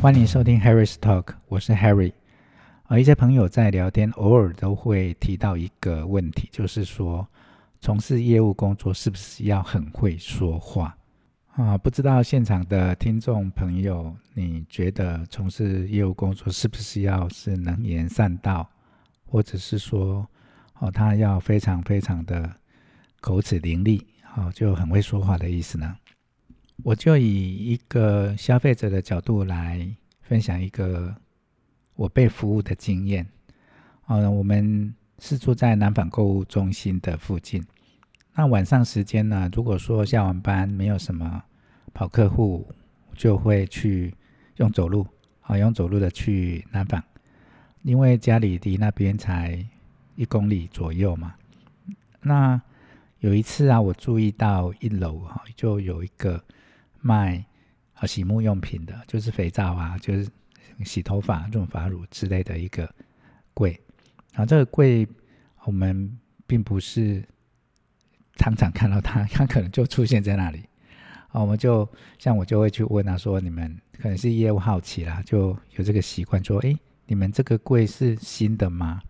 欢迎收听 Harry's Talk，我是 Harry。啊，一些朋友在聊天，偶尔都会提到一个问题，就是说，从事业务工作是不是要很会说话啊？不知道现场的听众朋友，你觉得从事业务工作是不是要是能言善道，或者是说，哦，他要非常非常的口齿伶俐，哦，就很会说话的意思呢？我就以一个消费者的角度来分享一个我被服务的经验。啊，我们是住在南纺购物中心的附近。那晚上时间呢，如果说下完班没有什么跑客户，就会去用走路，啊，用走路的去南纺，因为家里离那边才一公里左右嘛。那有一次啊，我注意到一楼哈，就有一个。卖啊洗沐用品的，就是肥皂啊，就是洗头发、润发乳之类的一个柜。然后这个柜我们并不是常常看到它，它可能就出现在那里。啊，我们就像我就会去问他说：“你们可能是业务好奇啦，就有这个习惯说，哎，你们这个柜是新的吗？”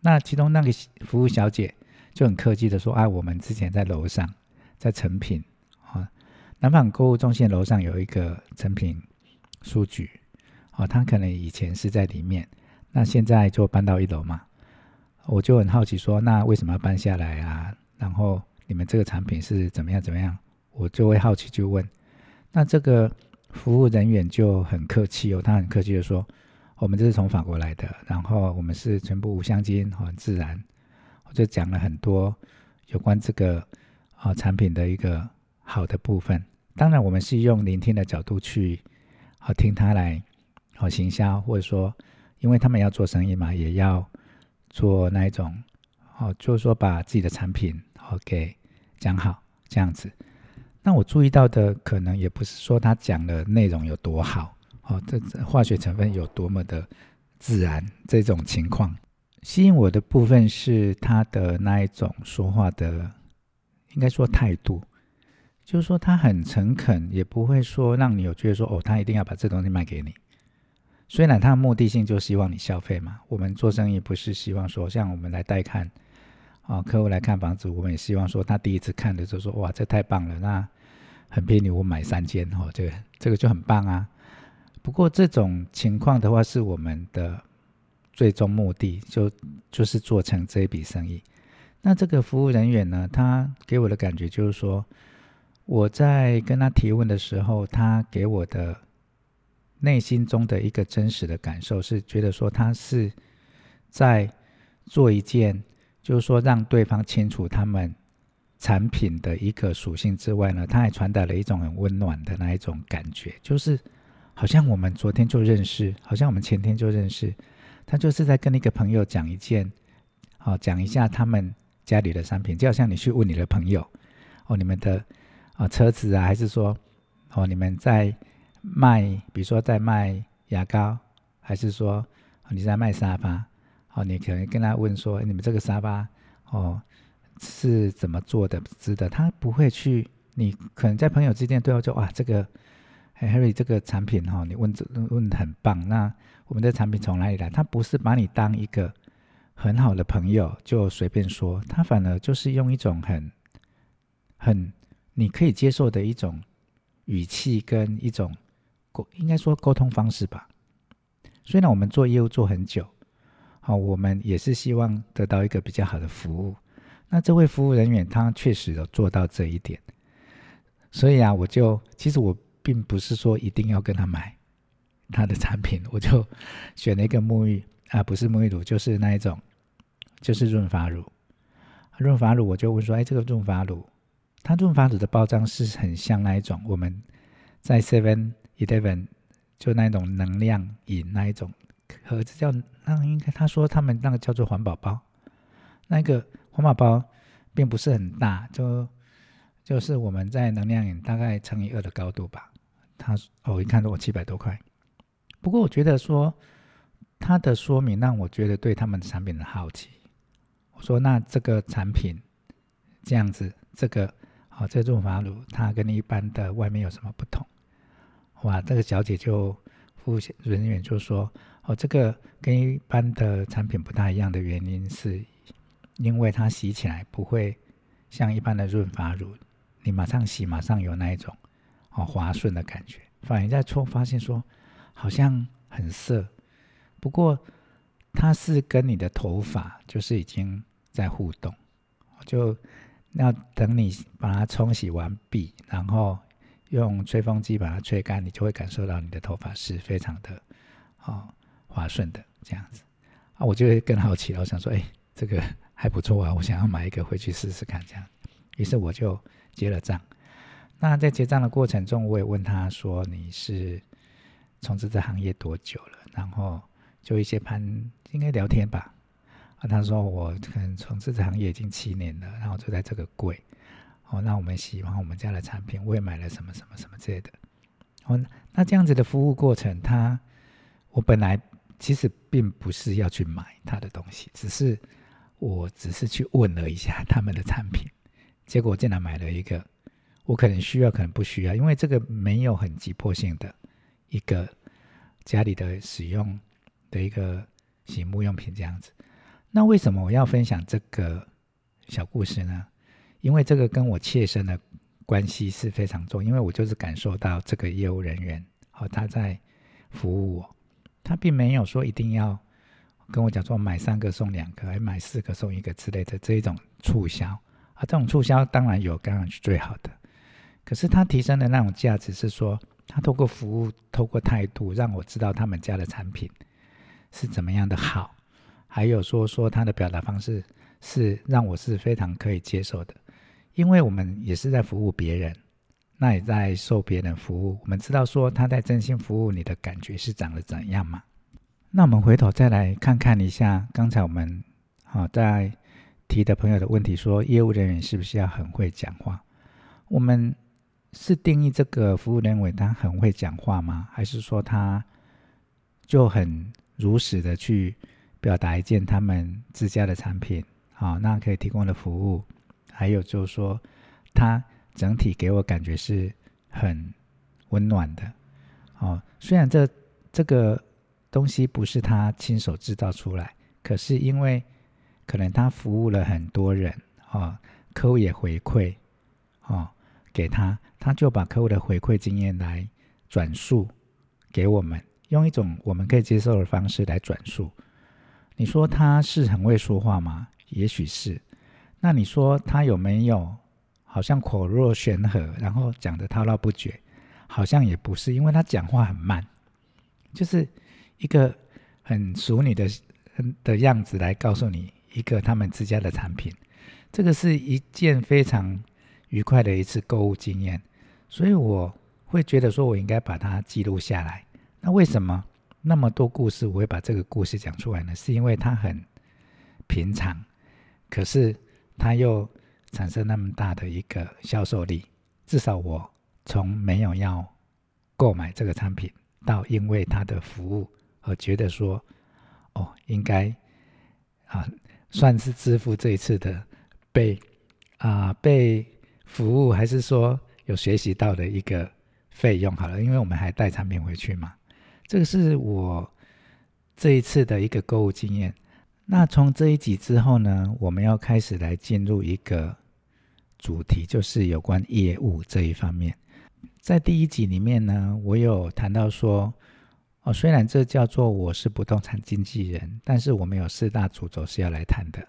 那其中那个服务小姐就很客气的说：“啊，我们之前在楼上，在成品。”南纺购物中心楼上有一个成品书局，哦，他可能以前是在里面，那现在就搬到一楼嘛。我就很好奇说，那为什么要搬下来啊？然后你们这个产品是怎么样怎么样？我就会好奇就问。那这个服务人员就很客气哦，他很客气的说，我们这是从法国来的，然后我们是全部无香精，很自然。我就讲了很多有关这个啊产品的一个。好的部分，当然我们是用聆听的角度去好听他来好行销，或者说，因为他们要做生意嘛，也要做那一种好，就是说把自己的产品好给讲好这样子。那我注意到的可能也不是说他讲的内容有多好，哦，这化学成分有多么的自然这种情况，吸引我的部分是他的那一种说话的，应该说态度。就是说他很诚恳，也不会说让你有觉得说哦，他一定要把这东西卖给你。虽然他的目的性就希望你消费嘛，我们做生意不是希望说像我们来带看啊，客户来看房子，我们也希望说他第一次看的时候说哇，这太棒了，那很便宜，我买三间哦，这个这个就很棒啊。不过这种情况的话，是我们的最终目的就就是做成这一笔生意。那这个服务人员呢，他给我的感觉就是说。我在跟他提问的时候，他给我的内心中的一个真实的感受是，觉得说他是在做一件，就是说让对方清楚他们产品的一个属性之外呢，他还传达了一种很温暖的那一种感觉，就是好像我们昨天就认识，好像我们前天就认识，他就是在跟一个朋友讲一件，哦，讲一下他们家里的商品，就好像你去问你的朋友，哦，你们的。啊，车子啊，还是说，哦，你们在卖，比如说在卖牙膏，还是说你在卖沙发？哦，你可能跟他问说，你们这个沙发，哦，是怎么做的？值得？他不会去，你可能在朋友之间对我说，哇，这个，Harry 这个产品哈，你问这问的很棒。那我们的产品从哪里来？他不是把你当一个很好的朋友就随便说，他反而就是用一种很，很。你可以接受的一种语气跟一种沟，应该说沟通方式吧。虽然我们做业务做很久，好，我们也是希望得到一个比较好的服务。那这位服务人员他确实有做到这一点，所以啊，我就其实我并不是说一定要跟他买他的产品，我就选了一个沐浴啊，不是沐浴乳，就是那一种，就是润发乳。润发乳，我就问说，哎，这个润发乳。它润发乳的包装是很像那一种，我们在 Seven Eleven 就那一种能量饮那一种盒子叫那应该他说他们那个叫做环保包，那个环保包并不是很大，就就是我们在能量饮大概乘以二的高度吧。他哦，一看到我七百多块。不过我觉得说他的说明让我觉得对他们的产品的好奇。我说那这个产品这样子，这个。好，这润发乳它跟一般的外面有什么不同？哇，这个小姐就服务人员就说：“哦，这个跟一般的产品不大一样的原因是，因为它洗起来不会像一般的润发乳，你马上洗马上有那一种哦滑顺的感觉，反而在搓发现说好像很涩。不过它是跟你的头发就是已经在互动，就要等你把它冲洗完毕，然后。”用吹风机把它吹干，你就会感受到你的头发是非常的哦滑顺的这样子啊，我就会更好奇了，我想说，哎，这个还不错啊，我想要买一个回去试试看这样。于是我就结了账。那在结账的过程中，我也问他说：“你是从事这行业多久了？”然后就一些盘应该聊天吧。啊，他说我可能从事这行业已经七年了，然后就在这个柜。哦，那我们喜欢我们家的产品，我也买了什么什么什么之类的。哦，那这样子的服务过程，他我本来其实并不是要去买他的东西，只是我只是去问了一下他们的产品，结果竟然买了一个我可能需要，可能不需要，因为这个没有很急迫性的一个家里的使用的一个洗沐用品这样子。那为什么我要分享这个小故事呢？因为这个跟我切身的关系是非常重，因为我就是感受到这个业务人员哦，他在服务我，他并没有说一定要跟我讲说买三个送两个，还买四个送一个之类的这一种促销啊，这种促销当然有，当然是最好的。可是他提升的那种价值是说，他透过服务，透过态度，让我知道他们家的产品是怎么样的好，还有说说他的表达方式是让我是非常可以接受的。因为我们也是在服务别人，那也在受别人服务。我们知道说他在真心服务你的感觉是长得怎样吗？那我们回头再来看看一下刚才我们好在提的朋友的问题，说业务人员是不是要很会讲话？我们是定义这个服务人员他很会讲话吗？还是说他就很如实的去表达一件他们自家的产品？好，那可以提供的服务。还有就是说，他整体给我感觉是很温暖的，哦，虽然这这个东西不是他亲手制造出来，可是因为可能他服务了很多人，哦，客户也回馈，哦，给他，他就把客户的回馈经验来转述给我们，用一种我们可以接受的方式来转述。你说他是很会说话吗？也许是。那你说他有没有好像口若悬河，然后讲得滔滔不绝？好像也不是，因为他讲话很慢，就是一个很淑女的的样子来告诉你一个他们自家的产品。这个是一件非常愉快的一次购物经验，所以我会觉得说我应该把它记录下来。那为什么那么多故事我会把这个故事讲出来呢？是因为它很平常，可是。它又产生那么大的一个销售力，至少我从没有要购买这个产品，到因为它的服务而觉得说，哦，应该啊，算是支付这一次的被啊被服务，还是说有学习到的一个费用好了，因为我们还带产品回去嘛。这个是我这一次的一个购物经验。那从这一集之后呢，我们要开始来进入一个主题，就是有关业务这一方面。在第一集里面呢，我有谈到说，哦，虽然这叫做我是不动产经纪人，但是我们有四大主轴是要来谈的，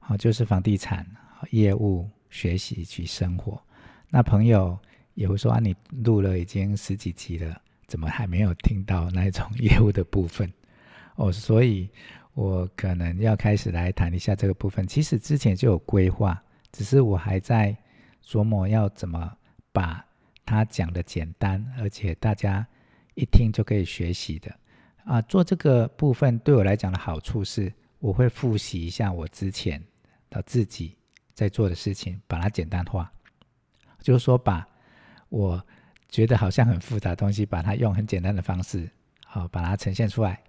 好，就是房地产、业务、学习及生活。那朋友也会说啊，你录了已经十几集了，怎么还没有听到那种业务的部分？哦，所以。我可能要开始来谈一下这个部分。其实之前就有规划，只是我还在琢磨要怎么把它讲得简单，而且大家一听就可以学习的。啊，做这个部分对我来讲的好处是，我会复习一下我之前的自己在做的事情，把它简单化。就是说，把我觉得好像很复杂的东西，把它用很简单的方式，好，把它呈现出来。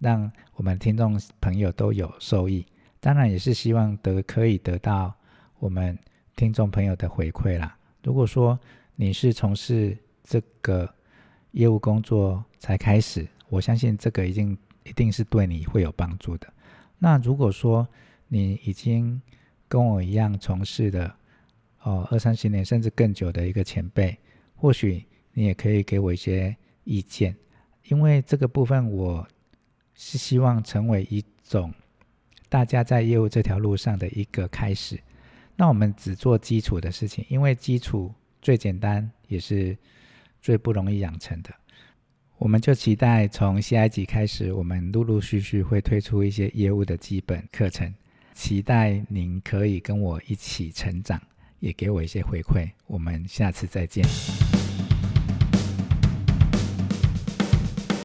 让我们听众朋友都有受益，当然也是希望得可以得到我们听众朋友的回馈啦。如果说你是从事这个业务工作才开始，我相信这个一定一定是对你会有帮助的。那如果说你已经跟我一样从事的哦二三十年甚至更久的一个前辈，或许你也可以给我一些意见，因为这个部分我是希望成为一种大家在业务这条路上的一个开始。那我们只做基础的事情，因为基础最简单，也是最不容易养成的。我们就期待从下一集开始，我们陆陆续续会推出一些业务的基本课程，期待您可以跟我一起成长，也给我一些回馈。我们下次再见。